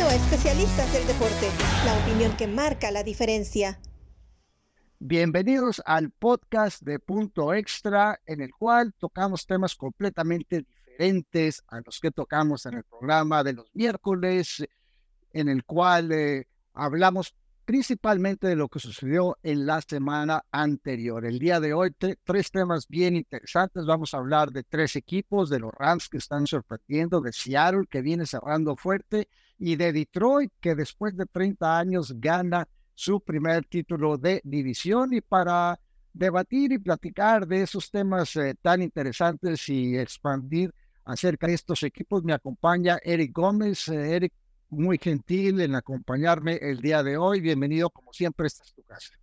A Especialistas del Deporte, la opinión que marca la diferencia. Bienvenidos al podcast de Punto Extra, en el cual tocamos temas completamente diferentes a los que tocamos en el programa de los miércoles, en el cual eh, hablamos principalmente de lo que sucedió en la semana anterior. El día de hoy, tres temas bien interesantes. Vamos a hablar de tres equipos, de los Rams que están sorprendiendo, de Seattle que viene cerrando fuerte y de Detroit que después de 30 años gana su primer título de división. Y para debatir y platicar de esos temas eh, tan interesantes y expandir acerca de estos equipos, me acompaña Eric Gómez. Eh, Eric, muy gentil en acompañarme el día de hoy. Bienvenido, como siempre, esta es tu casa.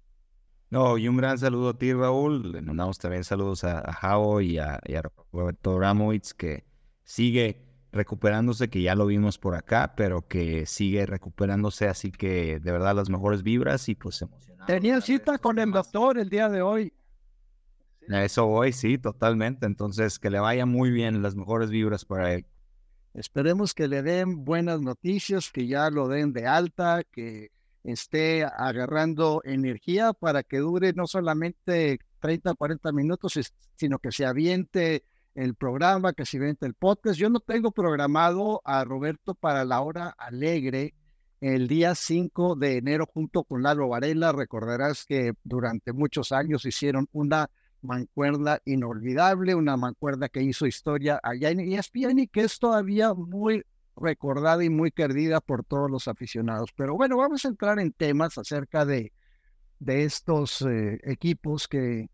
No, y un gran saludo a ti, Raúl. Le mandamos también saludos a, a Jao y a, Roberto Ramowitz, que sigue recuperándose, que ya lo vimos por acá, pero que sigue recuperándose, así que de verdad las mejores vibras y pues emocionado. Tenía cita con el doctor el día de hoy. eso voy, sí, totalmente. Entonces, que le vaya muy bien, las mejores vibras para él. Esperemos que le den buenas noticias, que ya lo den de alta, que esté agarrando energía para que dure no solamente 30, 40 minutos, sino que se aviente el programa, que se aviente el podcast. Yo no tengo programado a Roberto para la hora alegre el día 5 de enero junto con Lalo Varela. Recordarás que durante muchos años hicieron una mancuerda inolvidable, una mancuerda que hizo historia allá en ESPN y que es todavía muy recordada y muy querida por todos los aficionados. Pero bueno, vamos a entrar en temas acerca de, de estos eh, equipos que,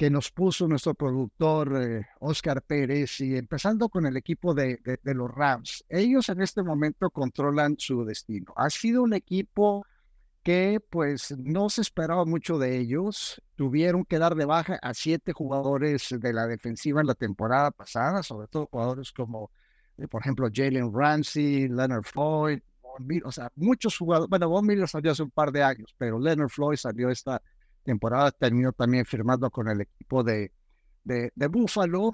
que nos puso nuestro productor eh, Oscar Pérez y empezando con el equipo de, de los Rams. Ellos en este momento controlan su destino. Ha sido un equipo que pues no se esperaba mucho de ellos. Tuvieron que dar de baja a siete jugadores de la defensiva en la temporada pasada, sobre todo jugadores como, eh, por ejemplo, Jalen Ramsey, Leonard Floyd, o sea, muchos jugadores. Bueno, Von Miller salió hace un par de años, pero Leonard Floyd salió esta temporada, terminó también firmando con el equipo de, de, Buffalo.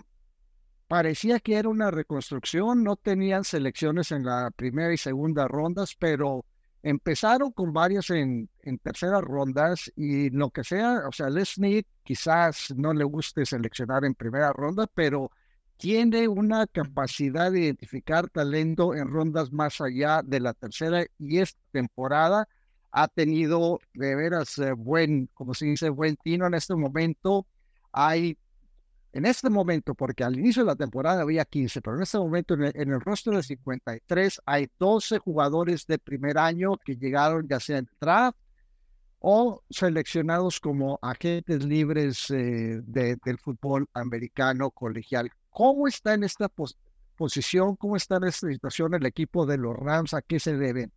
Parecía que era una reconstrucción, no tenían selecciones en la primera y segunda rondas, pero Empezaron con varios en, en terceras rondas y lo que sea, o sea, Les quizás no le guste seleccionar en primera ronda, pero tiene una capacidad de identificar talento en rondas más allá de la tercera y esta temporada ha tenido de veras eh, buen, como se dice, buen tino en este momento. Hay en este momento, porque al inicio de la temporada había 15, pero en este momento en el, en rostro de 53 hay 12 jugadores de primer año que llegaron ya sea en draft o seleccionados como agentes libres eh, del fútbol americano colegial. ¿Cómo está en esta posición? ¿Cómo está en esta situación el equipo de los Rams? ¿A qué se debe?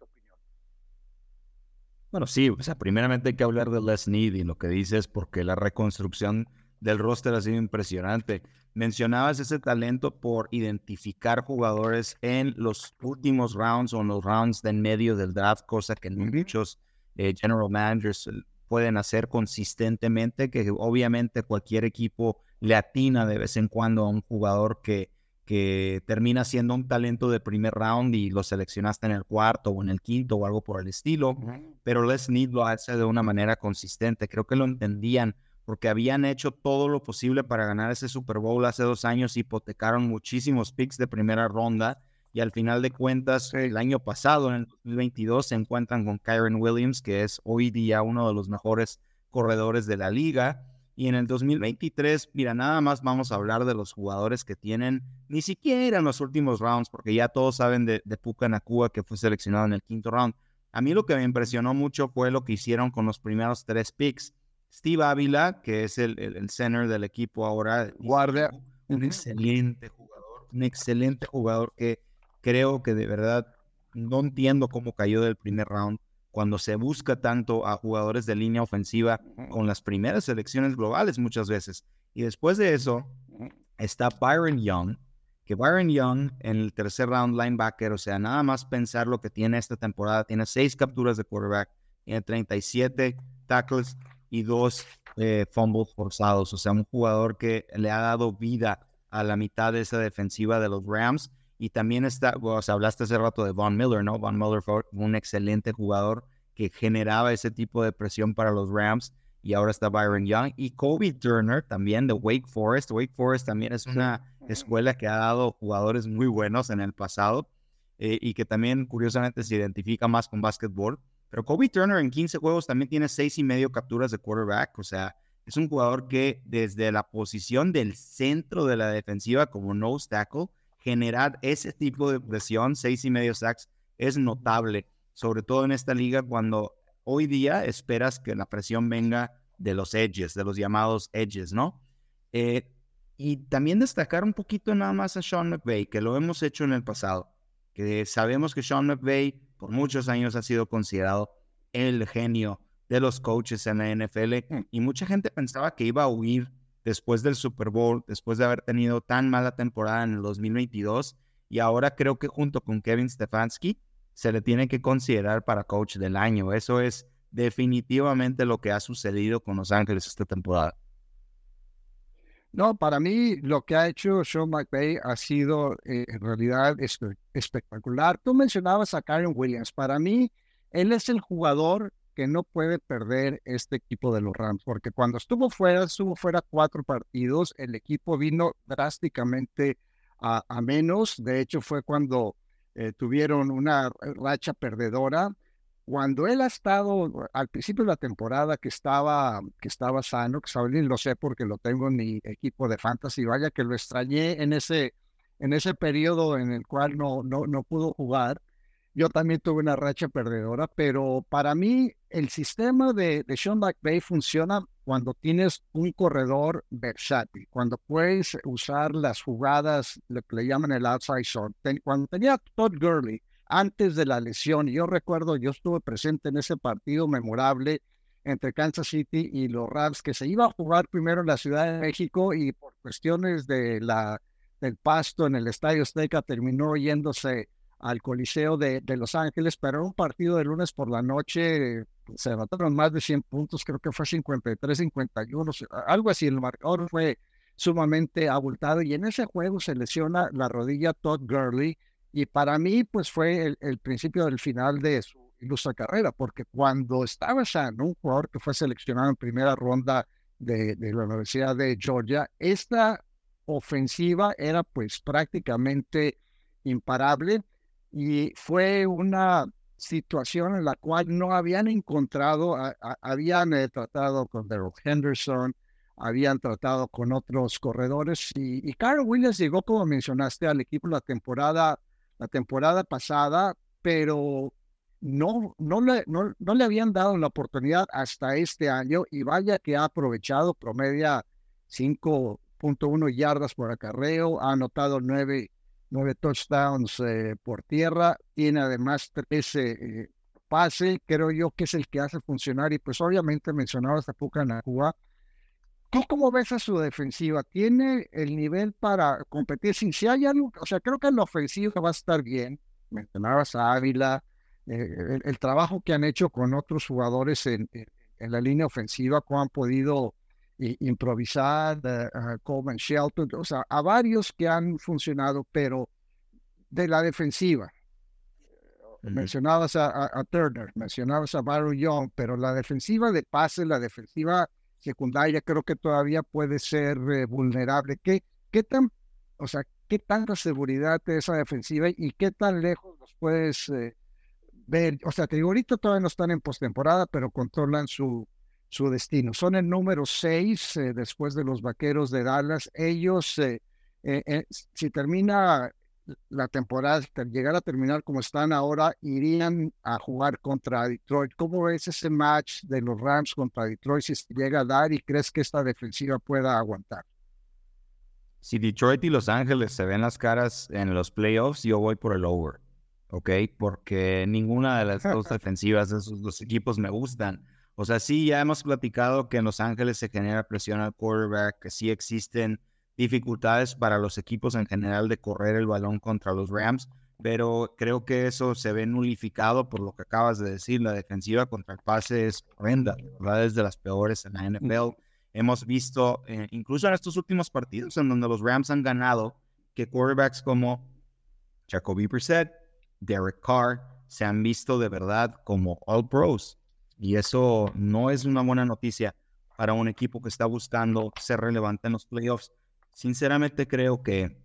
Bueno, sí, o sea, primeramente hay que hablar de Les Need y lo que dices porque la reconstrucción del roster ha sido impresionante. Mencionabas ese talento por identificar jugadores en los últimos rounds o en los rounds de en medio del draft, cosa que muchos eh, general managers eh, pueden hacer consistentemente, que obviamente cualquier equipo le atina de vez en cuando a un jugador que, que termina siendo un talento de primer round y lo seleccionaste en el cuarto o en el quinto o algo por el estilo, pero Les Need lo hace de una manera consistente. Creo que lo entendían porque habían hecho todo lo posible para ganar ese Super Bowl hace dos años, hipotecaron muchísimos picks de primera ronda y al final de cuentas el año pasado, en el 2022, se encuentran con Kyron Williams, que es hoy día uno de los mejores corredores de la liga. Y en el 2023, mira, nada más vamos a hablar de los jugadores que tienen ni siquiera en los últimos rounds, porque ya todos saben de, de Puka Nakua, que fue seleccionado en el quinto round. A mí lo que me impresionó mucho fue lo que hicieron con los primeros tres picks. Steve Ávila, que es el, el, center del equipo ahora, guardia, un excelente jugador, un excelente jugador que creo que de verdad no entiendo cómo cayó del primer round cuando se busca tanto a jugadores de línea ofensiva con las primeras selecciones globales muchas veces. Y después de eso está Byron Young, que Byron Young en el tercer round linebacker, o sea, nada más pensar lo que tiene esta temporada, tiene seis capturas de quarterback, tiene 37 tackles, y dos eh, fumbles forzados. O sea, un jugador que le ha dado vida a la mitad de esa defensiva de los Rams. Y también está, vos hablaste hace rato de Von Miller, ¿no? Von Miller fue un excelente jugador que generaba ese tipo de presión para los Rams y ahora está Byron Young y Kobe Turner también de Wake Forest. Wake Forest también es una escuela que ha dado jugadores muy buenos en el pasado eh, y que también curiosamente se identifica más con básquetbol. Pero Kobe Turner en 15 juegos también tiene seis y medio capturas de quarterback, o sea, es un jugador que desde la posición del centro de la defensiva como nose tackle, generar ese tipo de presión, seis y medio sacks, es notable, sobre todo en esta liga cuando hoy día esperas que la presión venga de los edges, de los llamados edges, ¿no? Eh, y también destacar un poquito nada más a Sean McVay, que lo hemos hecho en el pasado, que sabemos que Sean McVay por muchos años ha sido considerado el genio de los coaches en la NFL mm. y mucha gente pensaba que iba a huir después del Super Bowl, después de haber tenido tan mala temporada en el 2022 y ahora creo que junto con Kevin Stefanski se le tiene que considerar para coach del año. Eso es definitivamente lo que ha sucedido con Los Ángeles esta temporada. No, para mí lo que ha hecho Sean McVay ha sido eh, en realidad espectacular. Tú mencionabas a Karen Williams. Para mí, él es el jugador no puede perder este equipo de los Rams, porque cuando estuvo fuera, estuvo fuera cuatro partidos, el equipo vino drásticamente a, menos. De hecho, fue cuando eh, tuvieron una racha perdedora cuando él ha estado al principio de la temporada que estaba, que estaba sano, que estaba bien, lo sé porque lo tengo en mi equipo de fantasy, vaya que lo extrañé en ese, en ese periodo en el cual no, no, no pudo jugar. Yo también tuve una racha perdedora, pero para mí el sistema de, de Sean McVay funciona cuando tienes un corredor versátil, cuando puedes usar las jugadas, lo que le llaman el outside short. Cuando tenía Todd Gurley, antes de la lesión. Yo recuerdo, yo estuve presente en ese partido memorable entre Kansas City y los Rams, que se iba a jugar primero en la Ciudad de México y por cuestiones de la, del pasto en el Estadio Azteca terminó yéndose al Coliseo de, de Los Ángeles, pero un partido de lunes por la noche se mataron más de 100 puntos, creo que fue 53, 51, algo así, el marcador fue sumamente abultado y en ese juego se lesiona la rodilla Todd Gurley, y para mí, pues fue el, principio del final de su ilustre carrera, porque cuando estaba sano, un jugador que fue seleccionado en primera ronda de, la Universidad de Georgia, esta ofensiva era pues prácticamente imparable y fue una situación en la cual no habían encontrado, habían eh, tratado con Daryl Henderson, habían tratado con otros corredores y, y Carl Williams llegó, como mencionaste, al equipo la temporada la temporada pasada, pero no, no, le, no, le habían dado la oportunidad hasta este año y vaya que ha aprovechado, promedia 5.1 yardas por acarreo, ha anotado 9, touchdowns eh, por tierra, tiene además 13 eh, pases, creo yo que es el que hace funcionar y pues obviamente mencionaba hasta Pucanacua, ¿Tú cómo ves a su defensiva? ¿Tiene el nivel para competir? Sin si hay algo, o sea, creo que en la ofensiva va a estar bien. Mencionabas a Ávila, eh, el, trabajo que han hecho con otros jugadores en, en, la línea ofensiva, cómo han podido improvisar, uh, Coleman Shelton, o sea, a varios que han funcionado, pero de la defensiva. Mencionabas a, a, Turner, mencionabas a Byron Young, pero la defensiva de pase, la defensiva secundaria creo que todavía puede ser eh, vulnerable. ¿Qué, ¿Qué tan, o sea, qué tanta seguridad de esa defensiva y qué tan lejos los puedes eh, ver? O sea, te digo, ahorita todavía no están en postemporada, pero controlan su, su destino. Son el número 6 eh, después de los Vaqueros de Dallas. Ellos, si termina la temporada, llegar a terminar como están ahora, irían a jugar contra Detroit. ¿Cómo ves ese match de los Rams contra Detroit si llega a dar y crees que esta defensiva pueda aguantar? Si Detroit y Los Ángeles se ven las caras en los playoffs, yo voy por el over, ¿ok? Porque ninguna de las dos defensivas de esos dos equipos me gustan. O sea, sí, ya hemos platicado que en Los Ángeles se genera presión al quarterback, que sí existen dificultades para los equipos en general de correr el balón contra los Rams, pero creo que eso se ve nulificado por lo que acabas de decir. La defensiva contra el pase es horrenda, ¿verdad? Es de las peores en la NFL. Hemos visto, eh, incluso en estos últimos partidos en donde los Rams han ganado, que quarterbacks como Jacoby Brissett, Derek Carr, se han visto de verdad como All Pros. Y eso no es una buena noticia para un equipo que está buscando ser relevante en los playoffs. Sinceramente creo que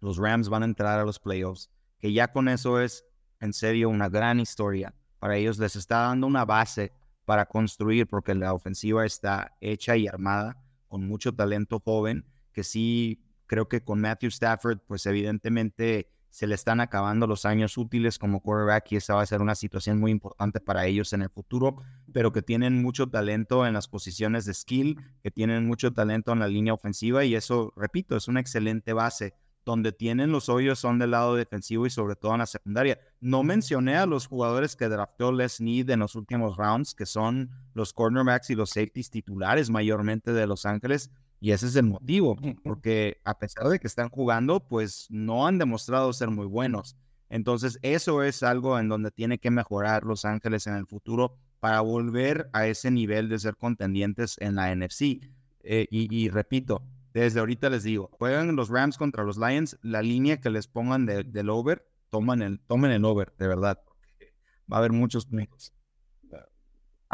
los Rams van a entrar a los playoffs, que ya con eso es en serio una gran historia. Para ellos les está dando una base para construir porque la ofensiva está hecha y armada con mucho talento joven, que sí creo que con Matthew Stafford, pues evidentemente se le están acabando los años útiles como quarterback y esa va a ser una situación muy importante para ellos en el futuro, pero que tienen mucho talento en las posiciones de skill, que tienen mucho talento en la línea ofensiva y eso, repito, es una excelente base. Donde tienen los hoyos son del lado defensivo y sobre todo en la secundaria. No mencioné a los jugadores que draftó Les Need en los últimos rounds, que son los cornerbacks y los safeties titulares mayormente de Los Ángeles y ese es el motivo, porque a pesar de que están jugando, pues no han demostrado ser muy buenos. Entonces, eso es algo en donde tiene que mejorar Los Ángeles en el futuro para volver a ese nivel de ser contendientes en la NFC. Eh, y, repito, desde ahorita les digo, juegan los Rams contra los Lions, la línea que les pongan del over, toman el, tomen el over, de verdad. Va a haber muchos puntos.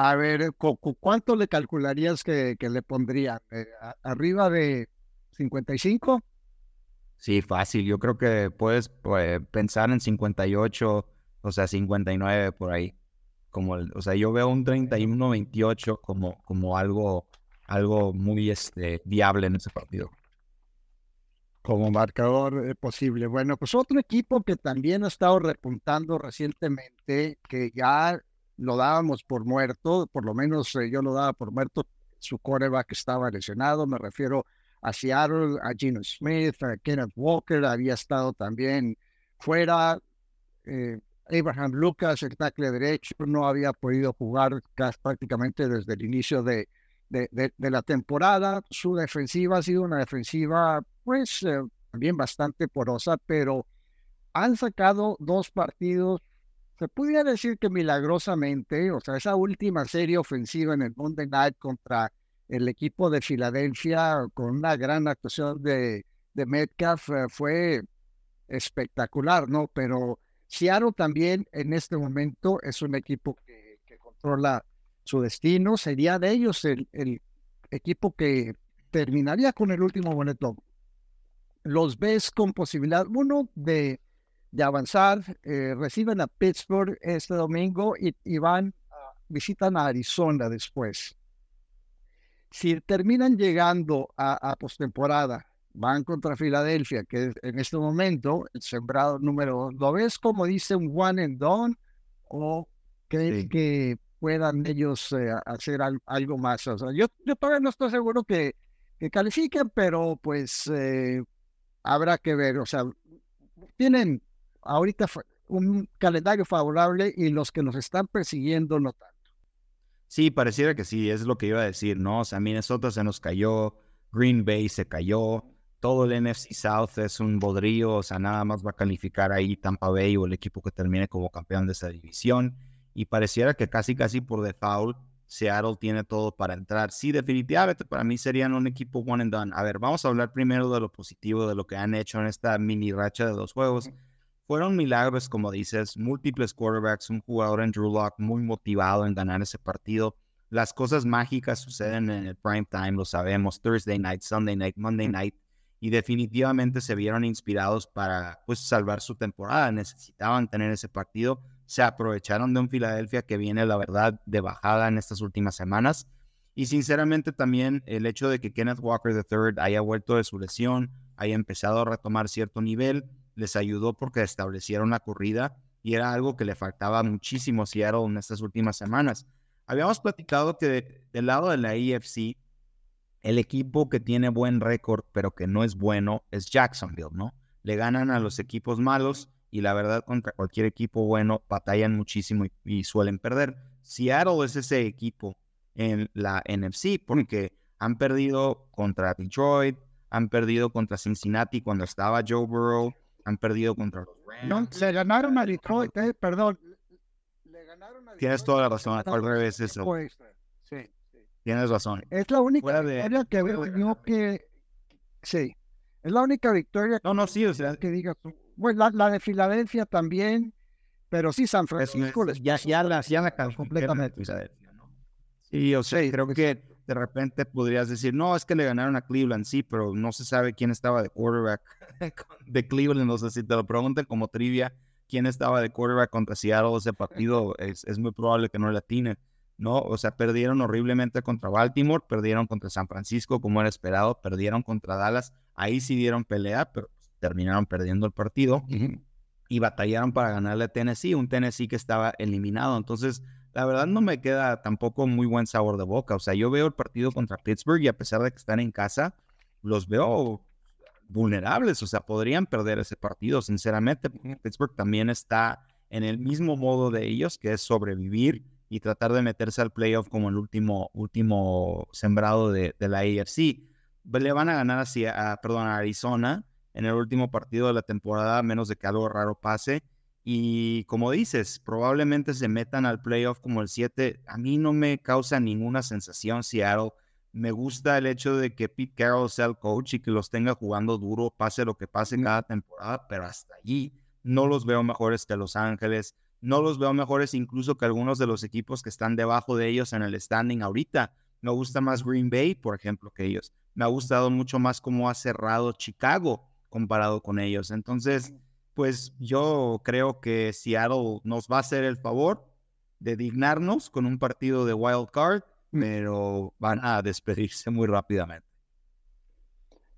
A ver, ¿cuánto le calcularías que, le pondría? Eh, ¿Arriba de 55? Sí, fácil. Yo creo que puedes pues, pensar en 58, o sea, 59 por ahí. Como o sea, yo veo un 31-28 como, como algo, algo muy este, viable en ese partido. Como marcador eh, posible. Bueno, pues otro equipo que también ha estado repuntando recientemente, que ya lo dábamos por muerto, por lo menos eh, yo lo daba por muerto, su coreback estaba lesionado, me refiero a Seattle, a Gino Smith, a Kenneth Walker, había estado también fuera, eh, Abraham Lucas, el tackle derecho, no había podido jugar casi prácticamente desde el inicio de, de, la temporada, su defensiva ha sido una defensiva pues eh, también bastante porosa, pero han sacado dos partidos se pudiera decir que milagrosamente, o sea, esa última serie ofensiva en el Monday Night contra el equipo de Filadelfia, con una gran actuación de, de Metcalf, eh, fue espectacular, ¿no? Pero Seattle también en este momento es un equipo que, controla su destino, sería de ellos el, el equipo que terminaría con el último boleto. Los ves con posibilidad, uno, de de avanzar, eh, reciben a Pittsburgh este domingo y, van, a, visitan a Arizona después. Si terminan llegando a, postemporada, van contra Filadelfia, que en este momento el sembrado número dos, ¿lo ves como dice un one and done o crees que puedan ellos eh, hacer algo más? O sea, yo, yo todavía no estoy seguro que, que califiquen, pero pues eh, habrá que ver. O sea, tienen ahorita un calendario favorable y los que nos están persiguiendo no tanto. Sí, pareciera que sí, es lo que iba a decir, ¿no? O sea, Minnesota se nos cayó, Green Bay se cayó, todo el NFC South es un bodrío, o sea, nada más va a calificar ahí Tampa Bay o el equipo que termine como campeón de esa división. Y pareciera que casi, casi por default, Seattle tiene todo para entrar. Sí, definitivamente para mí serían un equipo one and done. A ver, vamos a hablar primero de lo positivo, de lo que han hecho en esta mini racha de dos juegos. Fueron milagros, como dices, múltiples quarterbacks, un jugador en Drew Lock muy motivado en ganar ese partido. Las cosas mágicas suceden en el prime time, lo sabemos, Thursday night, Sunday night, Monday night, y definitivamente se vieron inspirados para pues salvar su temporada. Necesitaban tener ese partido. Se aprovecharon de un Filadelfia que viene, la verdad, de bajada en estas últimas semanas. Y sinceramente también el hecho de que Kenneth Walker III haya vuelto de su lesión, haya empezado a retomar cierto nivel, les ayudó porque establecieron la corrida y era algo que le faltaba muchísimo a Seattle en estas últimas semanas. Habíamos platicado que del lado de la AFC, el equipo que tiene buen récord, pero que no es bueno, es Jacksonville, ¿no? Le ganan a los equipos malos y la verdad contra cualquier equipo bueno batallan muchísimo y, y suelen perder. Seattle es ese equipo en la NFC porque han perdido contra Detroit, han perdido contra Cincinnati cuando estaba Joe Burrow, han perdido contra los Rams. Le ganaron a Detroit, eh, perdón. Le ganaron a Tienes toda la razón, al revés eso. Sí, Tienes razón. Es la única victoria que veo que... Sí, es la única victoria no, no, sí, o sea, que digas bueno, la, de Filadelfia también, pero sí San Francisco ya, ya la, ya la completamente. Sí, o sea, creo que de repente podrías decir, no, es que le ganaron a Cleveland, sí, pero no se sabe quién estaba de quarterback de Cleveland, no sé si te lo pregunten como trivia, quién estaba de quarterback contra Seattle ese partido, es, es muy probable que no le atinen, ¿no? O sea, perdieron horriblemente contra Baltimore, perdieron contra San Francisco como era esperado, perdieron contra Dallas, ahí sí dieron pelea, pero terminaron perdiendo el partido y batallaron para ganarle a Tennessee, un Tennessee que estaba eliminado, entonces la verdad no me queda tampoco muy buen sabor de boca. O sea, yo veo el partido contra Pittsburgh y a pesar de que están en casa, los veo vulnerables. O sea, podrían perder ese partido, sinceramente. Pittsburgh también está en el mismo modo de ellos, que es sobrevivir y tratar de meterse al playoff como el último, último sembrado de, la AFC. Le van a ganar hacia, perdón, a Arizona en el último partido de la temporada, a menos de que algo raro pase. Y como dices, probablemente se metan al playoff como el 7. A mí no me causa ninguna sensación Seattle. Me gusta el hecho de que Pete Carroll sea el coach y que los tenga jugando duro, pase lo que pase cada temporada, pero hasta allí no los veo mejores que Los Ángeles. No los veo mejores incluso que algunos de los equipos que están debajo de ellos en el standing ahorita. Me gusta más Green Bay, por ejemplo, que ellos. Me ha gustado mucho más cómo ha cerrado Chicago comparado con ellos. Entonces, pues yo creo que Seattle nos va a hacer el favor de dignarnos con un partido de wild card, mm. pero van a despedirse muy rápidamente.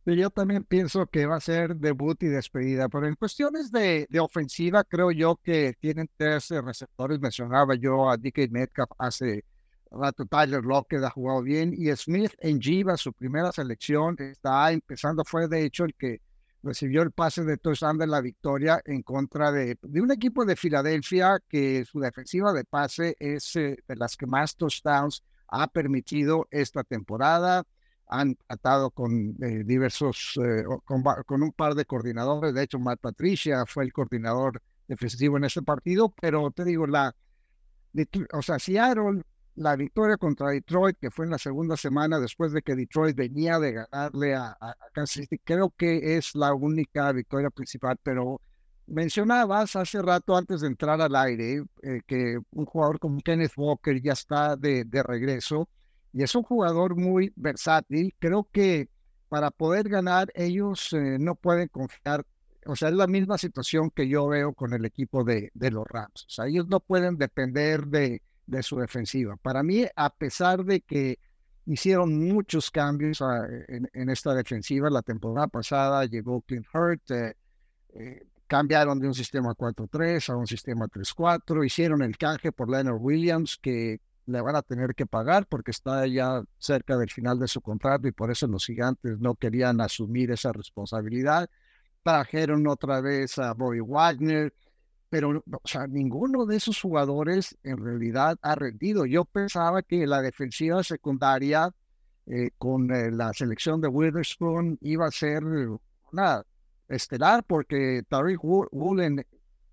Yo también pienso que va a ser debut y despedida, pero en cuestiones de, ofensiva, creo yo que tienen tres receptores. Mencionaba yo a DK Metcalf hace rato, Tyler Lockett ha jugado bien y Smith en Giva, su primera selección, está empezando. Fue de hecho el que recibió el pase de touchdown de la victoria en contra de, de, un equipo de Filadelfia que su defensiva de pase es eh, de las que más touchdowns ha permitido esta temporada. Han tratado con eh, diversos, eh, con, un par de coordinadores. De hecho, Matt Patricia fue el coordinador defensivo en ese partido, pero te digo, la, o sea, Seattle la victoria contra Detroit, que fue en la segunda semana después de que Detroit venía de ganarle a, Kansas City, creo que es la única victoria principal, pero mencionabas hace rato antes de entrar al aire eh, que un jugador como Kenneth Walker ya está de, de regreso y es un jugador muy versátil. Creo que para poder ganar ellos eh, no pueden confiar o sea, es la misma situación que yo veo con el equipo de, de los Rams. O sea, ellos no pueden depender de, de su defensiva. Para mí, a pesar de que hicieron muchos cambios ah, en, esta defensiva, la temporada pasada llegó Clint Hurt, eh, eh, cambiaron de un sistema 4-3 a un sistema 3-4, hicieron el canje por Leonard Williams, que le van a tener que pagar porque está ya cerca del final de su contrato y por eso los gigantes no querían asumir esa responsabilidad. Trajeron otra vez a Bobby Wagner, pero o sea, ninguno de esos jugadores en realidad ha rendido. Yo pensaba que la defensiva secundaria eh, con eh, la selección de Witherspoon iba a ser una estelar porque Tariq Woolen,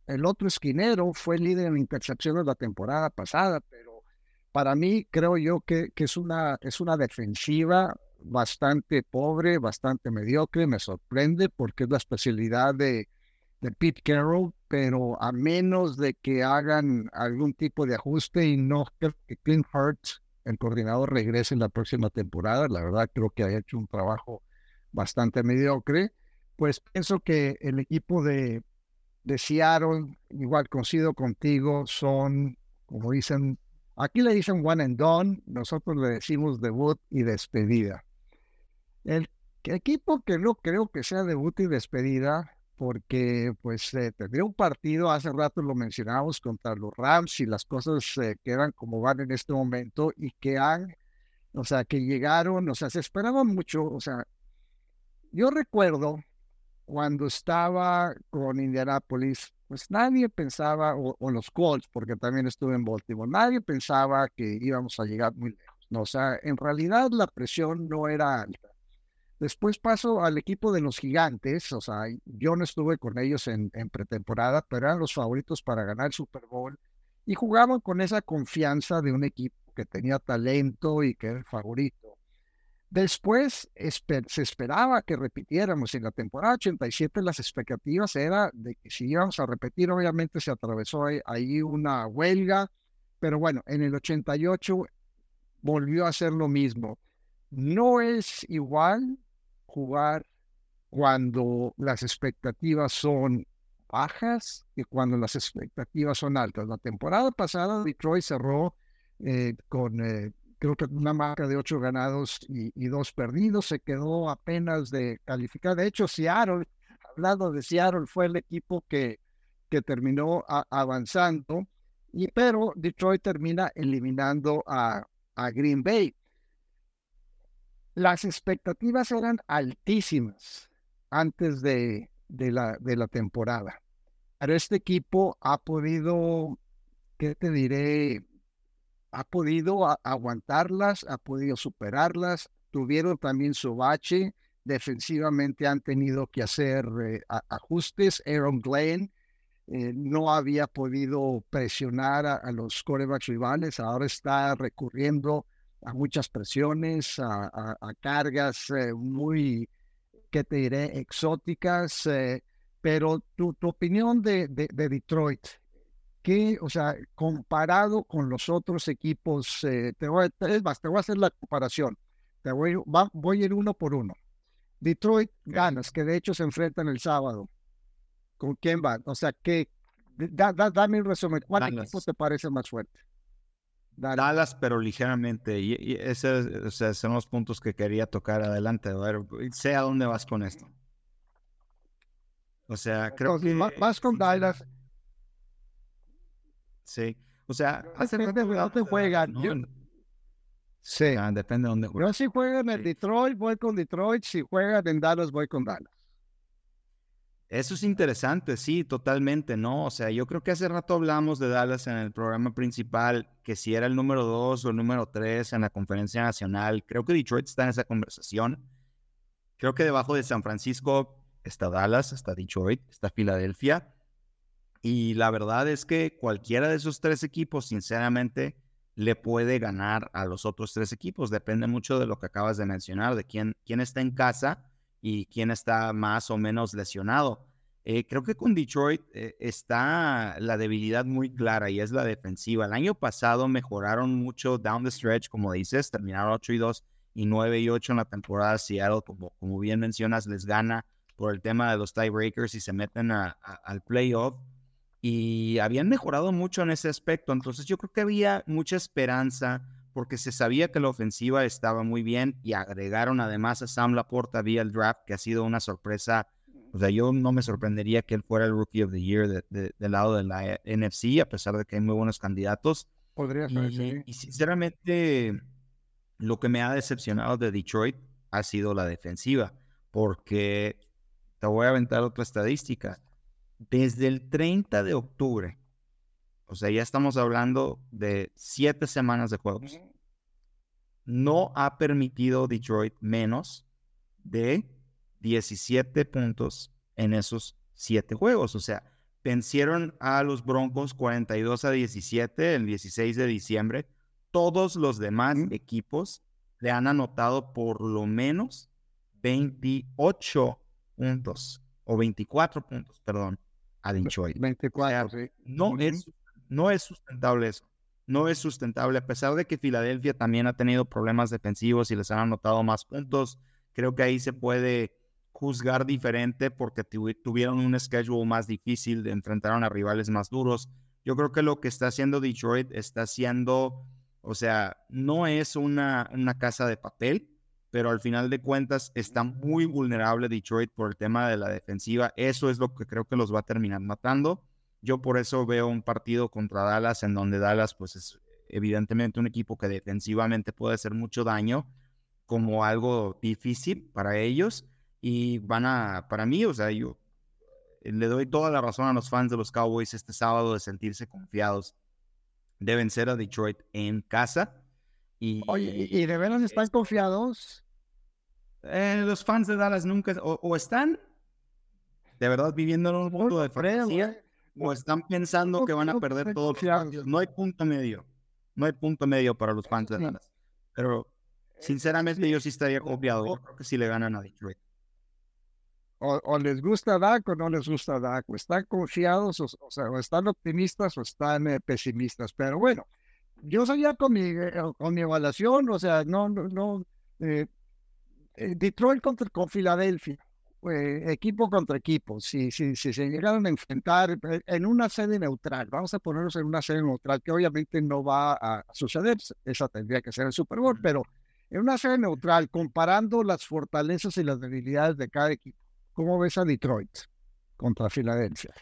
el otro esquinero, fue líder en intercepciones la temporada pasada, pero para mí creo yo que, que es, una, es una defensiva bastante pobre, bastante mediocre, me sorprende porque es la especialidad de, de Pete Carroll, pero a menos de que hagan algún tipo de ajuste y no que Clint Hurt, el coordinador, regrese en la próxima temporada, la verdad creo que ha hecho un trabajo bastante mediocre, pues pienso que el equipo de, de Seattle, igual coincido contigo, son, como dicen, aquí le dicen one and done, nosotros le decimos debut y despedida. El equipo que no creo que sea debut y despedida porque pues eh, tendría un partido, hace rato lo mencionamos, contra los Rams y las cosas eh, quedan como van en este momento y que han, o sea, que llegaron, o sea, se esperaban mucho, o sea, yo recuerdo cuando estaba con Indianapolis, pues nadie pensaba, o, o, los Colts, porque también estuve en Baltimore, nadie pensaba que íbamos a llegar muy lejos, ¿no? O sea, en realidad la presión no era alta. Después paso al equipo de los gigantes, o sea, yo no estuve con ellos en, pretemporada, pero eran los favoritos para ganar el Super Bowl y jugaban con esa confianza de un equipo que tenía talento y que era el favorito. Después se esperaba que repitiéramos. En la temporada 87 las expectativas eran de que si íbamos a repetir, obviamente se atravesó ahí una huelga, pero bueno, en el 88 volvió a ser lo mismo. No es igual jugar cuando las expectativas son bajas que cuando las expectativas son altas. La temporada pasada Detroit cerró eh, con eh, creo que una marca de ocho ganados y, dos perdidos, se quedó apenas de calificar. De hecho, Seattle, hablando de Seattle, fue el equipo que, que terminó avanzando, y, pero Detroit termina eliminando a, a Green Bay. Las expectativas eran altísimas antes de, de, la, de la temporada. Pero este equipo ha podido, ¿qué te diré? ha podido aguantarlas, ha podido superarlas, tuvieron también su bache, defensivamente han tenido que hacer eh, ajustes. Aaron Glenn eh, no había podido presionar a, los corebacks rivales, ahora está recurriendo muchas presiones, a, cargas eh, muy, ¿qué te diré?, exóticas. pero tu, tu opinión de, de, de Detroit, que, o sea, comparado con los otros equipos, eh, te voy, es más, te voy a hacer la comparación. Te voy, voy a ir uno por uno. Detroit ganas, que de hecho se enfrentan el sábado. ¿Con quién van? O sea, que dame un resumen. ¿Cuál equipo te parece más fuerte? Dallas, pero ligeramente. Y, y esos son los puntos que quería tocar adelante. A ver, sé a dónde vas con esto. O sea, creo que. Vas con Dallas. Sí. O sea, depende de dónde juegan. sí. Ah, depende de dónde juegan. Yo si juegan en Detroit, voy con Detroit. Si juegan en Dallas, voy con Dallas. Eso es interesante, sí, totalmente, ¿no? O sea, yo creo que hace rato hablamos de Dallas en el programa principal, que si era el número dos o el número tres en la conferencia nacional. Creo que Detroit está en esa conversación. Creo que debajo de San Francisco está Dallas, está Detroit, está Filadelfia. Y la verdad es que cualquiera de esos tres equipos, sinceramente, le puede ganar a los otros tres equipos. Depende mucho de lo que acabas de mencionar, de quién, quién está en casa y quién está más o menos lesionado. Eh, creo que con Detroit eh, está la debilidad muy clara y es la defensiva. El año pasado mejoraron mucho down the stretch, como dices, terminaron 8 y 2 y 9 y 8 en la temporada. Seattle, como, como bien mencionas, les gana por el tema de los tiebreakers y se meten al playoff y habían mejorado mucho en ese aspecto. Entonces yo creo que había mucha esperanza porque se sabía que la ofensiva estaba muy bien y agregaron además a Sam Laporta vía el draft, que ha sido una sorpresa. O sea, yo no me sorprendería que él fuera el Rookie of the Year del lado de la NFC, a pesar de que hay muy buenos candidatos. Podría ser, y sinceramente, lo que me ha decepcionado de Detroit ha sido la defensiva, porque te voy a aventar otra estadística desde el 30 de octubre, o sea, ya estamos hablando de siete semanas de juegos, no ha permitido Detroit menos de 17 puntos en esos siete juegos. O sea, vencieron a los Broncos 42 a 17 el 16 de diciembre. Todos los demás equipos le han anotado por lo menos 28 puntos o 24 puntos, perdón, a Detroit. 24, sí. no, es, no es sustentable eso. No es sustentable, a pesar de que Filadelfia también ha tenido problemas defensivos y les han anotado más puntos. Creo que ahí se puede juzgar diferente porque tuvieron un schedule más difícil, enfrentaron a rivales más duros. Yo creo que lo que está haciendo Detroit está haciendo, o sea, no es una, una casa de papel, pero al final de cuentas está muy vulnerable Detroit por el tema de la defensiva. Eso es lo que creo que los va a terminar matando. Yo por eso veo un partido contra Dallas en donde Dallas pues es evidentemente un equipo que defensivamente puede hacer mucho daño como algo difícil para ellos y van a, para mí, o sea, yo le doy toda la razón a los fans de los Cowboys este sábado de sentirse confiados. Deben ser a Detroit en casa y, Oye, ¿y de veras están confiados? Eh, los fans de Dallas nunca, o, están de verdad viviendo en un mundo de fantasía, o están pensando que van a perder todos los partidos. No hay punto medio. No hay punto medio para los fans de Dallas. Pero Sinceramente, yo sí estaría confiado. Yo creo que sí le ganan a Detroit. O, les gusta Dak o no les gusta Dak, o están confiados, o, sea, o están optimistas o están eh, pesimistas. Pero bueno, yo ya con mi, eh, con mi evaluación, o sea, no, no, no eh, Detroit contra con Filadelfia, equipo contra equipo, si, si, si se llegaron a enfrentar en una sede neutral, vamos a ponernos en una sede neutral, que obviamente no va a suceder, esa tendría que ser el Super Bowl, pero en una sede neutral, comparando las fortalezas y las debilidades de cada equipo ¿Cómo ves a Detroit contra Filadelfia?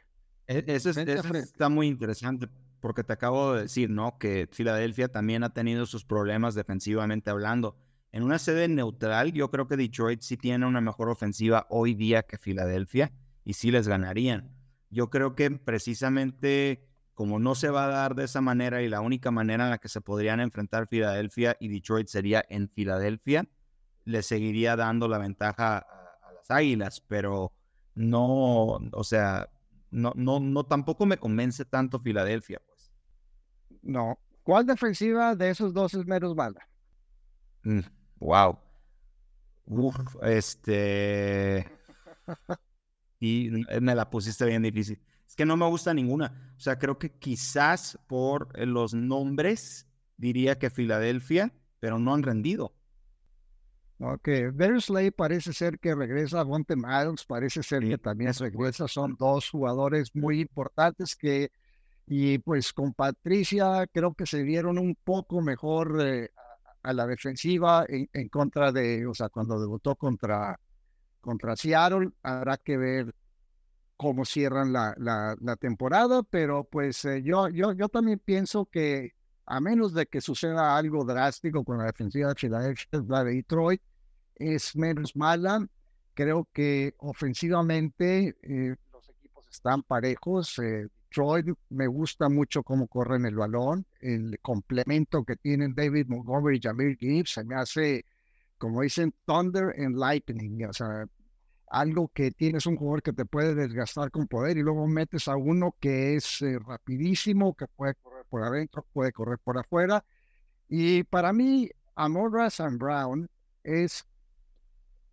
E, eso, está muy interesante porque te acabo de decir, ¿no? Que Filadelfia también ha tenido sus problemas defensivamente hablando. En una sede neutral, yo creo que Detroit sí tiene una mejor ofensiva hoy día que Filadelfia y sí les ganarían. Yo creo que precisamente como no se va a dar de esa manera y la única manera en la que se podrían enfrentar Filadelfia y Detroit sería en Filadelfia, le seguiría dando la ventaja Águilas, pero no, o sea, no, no, no tampoco me convence tanto Filadelfia, pues. No. ¿Cuál defensiva de esos dos es menos mala? Wow. Uf, este. y me la pusiste bien difícil. Es que no me gusta ninguna. O sea, creo que quizás por los nombres diría que Filadelfia, pero no han rendido. Ok, Slay parece ser que regresa, Monte Miles parece ser que también regresa, son dos jugadores muy importantes que, y pues con Patricia creo que se vieron un poco mejor eh, a, la defensiva en, contra de, o sea, cuando debutó contra, contra Seattle, habrá que ver cómo cierran la, la, temporada, pero pues eh, yo, yo, yo también pienso que a menos de que suceda algo drástico con la defensiva de Philadelphia, la de Detroit, es menos mala. Creo que ofensivamente eh, los equipos están parejos. Eh, Detroit me gusta mucho cómo corren el balón, el complemento que tienen David Montgomery y Jamir Gibbs, se me hace, como dicen, thunder and lightning, o sea, algo que tienes un jugador que te puede desgastar con poder y luego metes a uno que es eh, rapidísimo, que puede correr por adentro, puede correr por afuera. Y para mí, Amorra San Brown es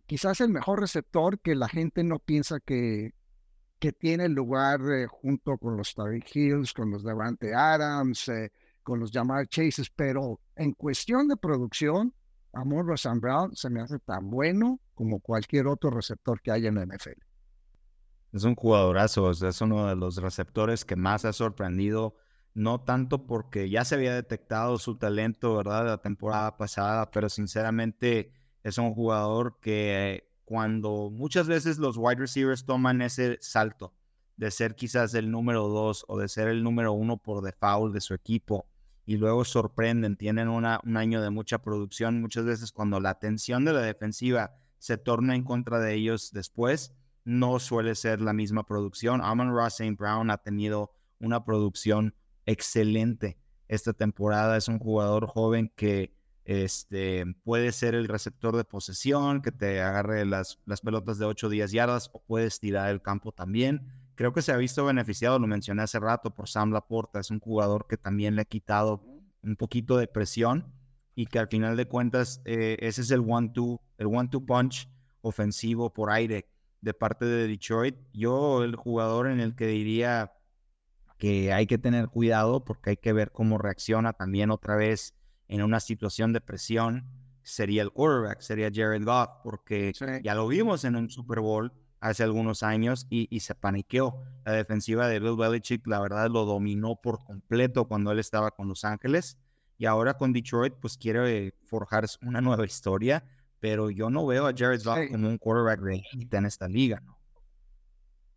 quizás el mejor receptor que la gente no piensa que, que tiene lugar eh, junto con los Tariq Hills, con los Devante Adams, eh, con los Jamar Chases, pero en cuestión de producción, Amor Sam Brown se me hace tan bueno como cualquier otro receptor que haya en la NFL. Es un jugadorazo, es uno de los receptores que más ha sorprendido no tanto porque ya se había detectado su talento, ¿verdad? La temporada pasada, pero sinceramente es un jugador que cuando muchas veces los wide receivers toman ese salto de ser quizás el número dos o de ser el número uno por default de su equipo y luego sorprenden, tienen una, un año de mucha producción, muchas veces cuando la atención de la defensiva se torna en contra de ellos después, no suele ser la misma producción. Amon Ross St. Brown ha tenido una producción excelente esta temporada. Es un jugador joven que este, puede ser el receptor de posesión, que te agarre las, pelotas de 8 o 10 yardas, o puedes tirar el campo también. Creo que se ha visto beneficiado, lo mencioné hace rato, por Sam Laporta. Es un jugador que también le ha quitado un poquito de presión y que al final de cuentas eh, ese es el one-two, el one-two punch ofensivo por aire de parte de Detroit. Yo, el jugador en el que diría que hay que tener cuidado porque hay que ver cómo reacciona también otra vez en una situación de presión sería el quarterback, sería Jared Goff, porque ya lo vimos en un Super Bowl hace algunos años y, se paniqueó. La defensiva de Bill Belichick, la verdad, lo dominó por completo cuando él estaba con Los Ángeles. Y ahora con Detroit, pues quiere forjar una nueva historia, pero yo no veo a Jared Goff como un quarterback de en esta liga, ¿no?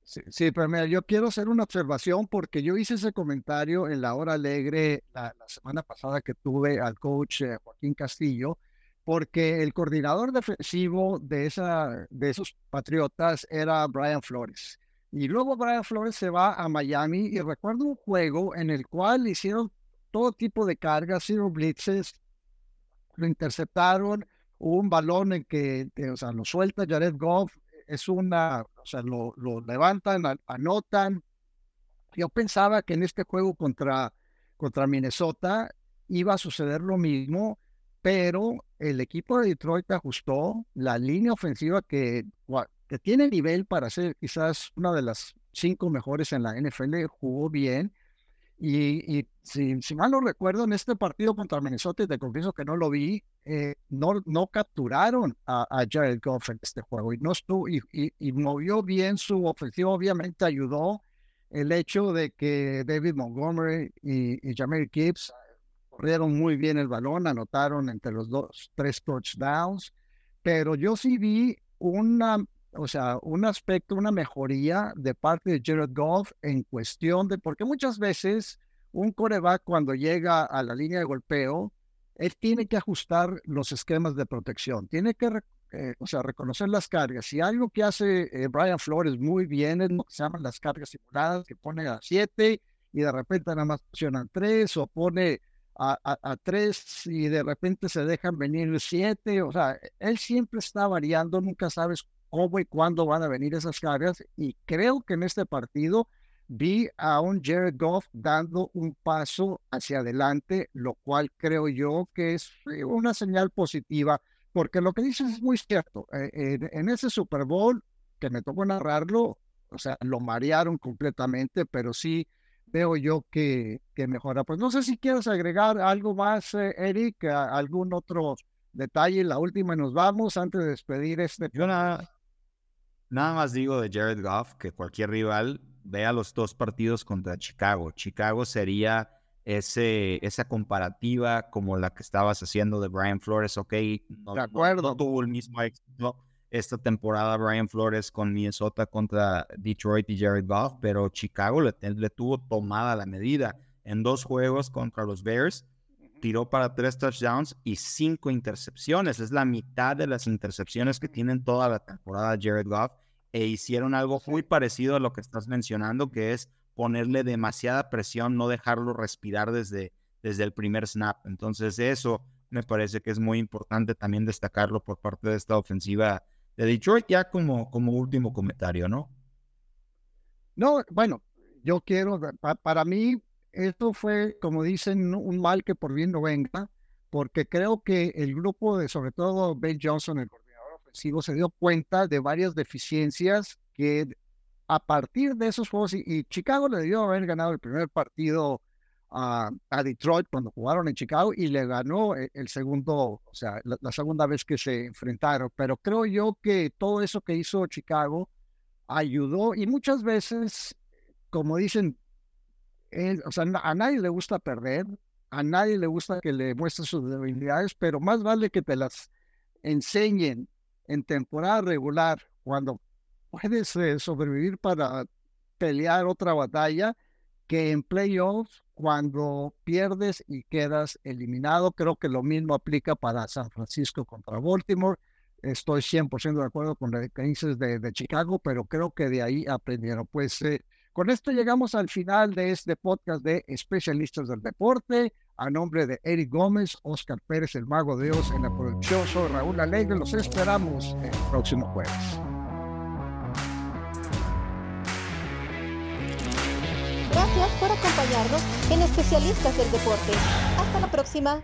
Sí, pero mira, yo quiero hacer una observación porque yo hice ese comentario en la hora alegre la, semana pasada que tuve al coach eh, Joaquín Castillo, porque el coordinador defensivo de, esa, de esos Patriotas era Brian Flores. Y luego Brian Flores se va a Miami y recuerdo un juego en el cual hicieron todo tipo de cargas, zero blitzes, lo interceptaron, hubo un balón en que, o sea, lo suelta Jared Goff, es una, o sea, lo, levantan, anotan. Yo pensaba que en este juego contra, contra Minnesota iba a suceder lo mismo, pero el equipo de Detroit ajustó la línea ofensiva que, que tiene nivel para ser quizás una de las cinco mejores en la NFL, jugó bien. Y, si, si, mal no recuerdo, en este partido contra Minnesota, y te confieso que no lo vi, eh, no, no capturaron a, Jared Goff en este juego y, no estuvo, y, y, movió bien su ofensiva. Obviamente ayudó el hecho de que David Montgomery y, y Gibbs corrieron muy bien el balón, anotaron entre los dos tres touchdowns, pero yo sí vi una o sea, un aspecto, una mejoría de parte de Jared Goff en cuestión de, porque muchas veces un coreback cuando llega a la línea de golpeo, él tiene que ajustar los esquemas de protección, tiene que, eh, o sea, reconocer las cargas. Y algo que hace eh, Brian Flores muy bien es lo que se llaman las cargas simuladas, que pone a siete y de repente nada más funcionan tres o pone a, a, tres y de repente se dejan venir siete. O sea, él siempre está variando, nunca sabes cómo y cuándo van a venir esas cargas. Y creo que en este partido vi a un Jared Goff dando un paso hacia adelante, lo cual creo yo que es eh, una señal positiva, porque lo que dices es muy cierto. Eh, en, ese Super Bowl, que me tocó narrarlo, o sea, lo marearon completamente, pero sí veo yo que, que mejora. Pues no sé si quieres agregar algo más, eh, Eric, algún otro detalle. La última nos vamos antes de despedir este. Yo nada, Nada más digo de Jared Goff que cualquier rival vea los dos partidos contra Chicago. Chicago sería ese, esa comparativa como la que estabas haciendo de Brian Flores. Ok, no, de acuerdo. No, tuvo el mismo éxito esta temporada Brian Flores con Minnesota contra Detroit y Jared Goff, pero Chicago le, le tuvo tomada la medida. En dos juegos contra los Bears, tiró para tres touchdowns y cinco intercepciones. Es la mitad de las intercepciones que tienen toda la temporada Jared Goff. E hicieron algo muy parecido a lo que estás mencionando, que es ponerle demasiada presión, no dejarlo respirar desde, desde el primer snap. Entonces eso me parece que es muy importante también destacarlo por parte de esta ofensiva de Detroit, ya como, como último comentario, ¿no? No, bueno, yo quiero, para mí, esto fue, como dicen, un mal que por bien no venga, porque creo que el grupo de, sobre todo Ben Johnson, el coordinador ofensivo, se dio cuenta de varias deficiencias que a partir de esos juegos, y, Chicago le debió haber ganado el primer partido a, Detroit cuando jugaron en Chicago y le ganó e, el, segundo, o sea, la, segunda vez que se enfrentaron. Pero creo yo que todo eso que hizo Chicago ayudó y muchas veces, como dicen, o sea, a nadie le gusta perder, a nadie le gusta que le muestres sus debilidades, pero más vale que te las enseñen en temporada regular, cuando puedes eh, sobrevivir para pelear otra batalla, que en playoffs, cuando pierdes y quedas eliminado. Creo que lo mismo aplica para San Francisco contra Baltimore. Estoy 100% de acuerdo con las creencias de, de, Chicago, pero creo que de ahí aprendieron. Pues eh, con esto llegamos al final de este podcast de especialistas del deporte. A nombre de Eric Gómez, Oscar Pérez, el mago de Dios en la producción, soy Raúl Alegre. Los esperamos el próximo jueves. Gracias por acompañarnos en Especialistas del Deporte. Hasta la próxima.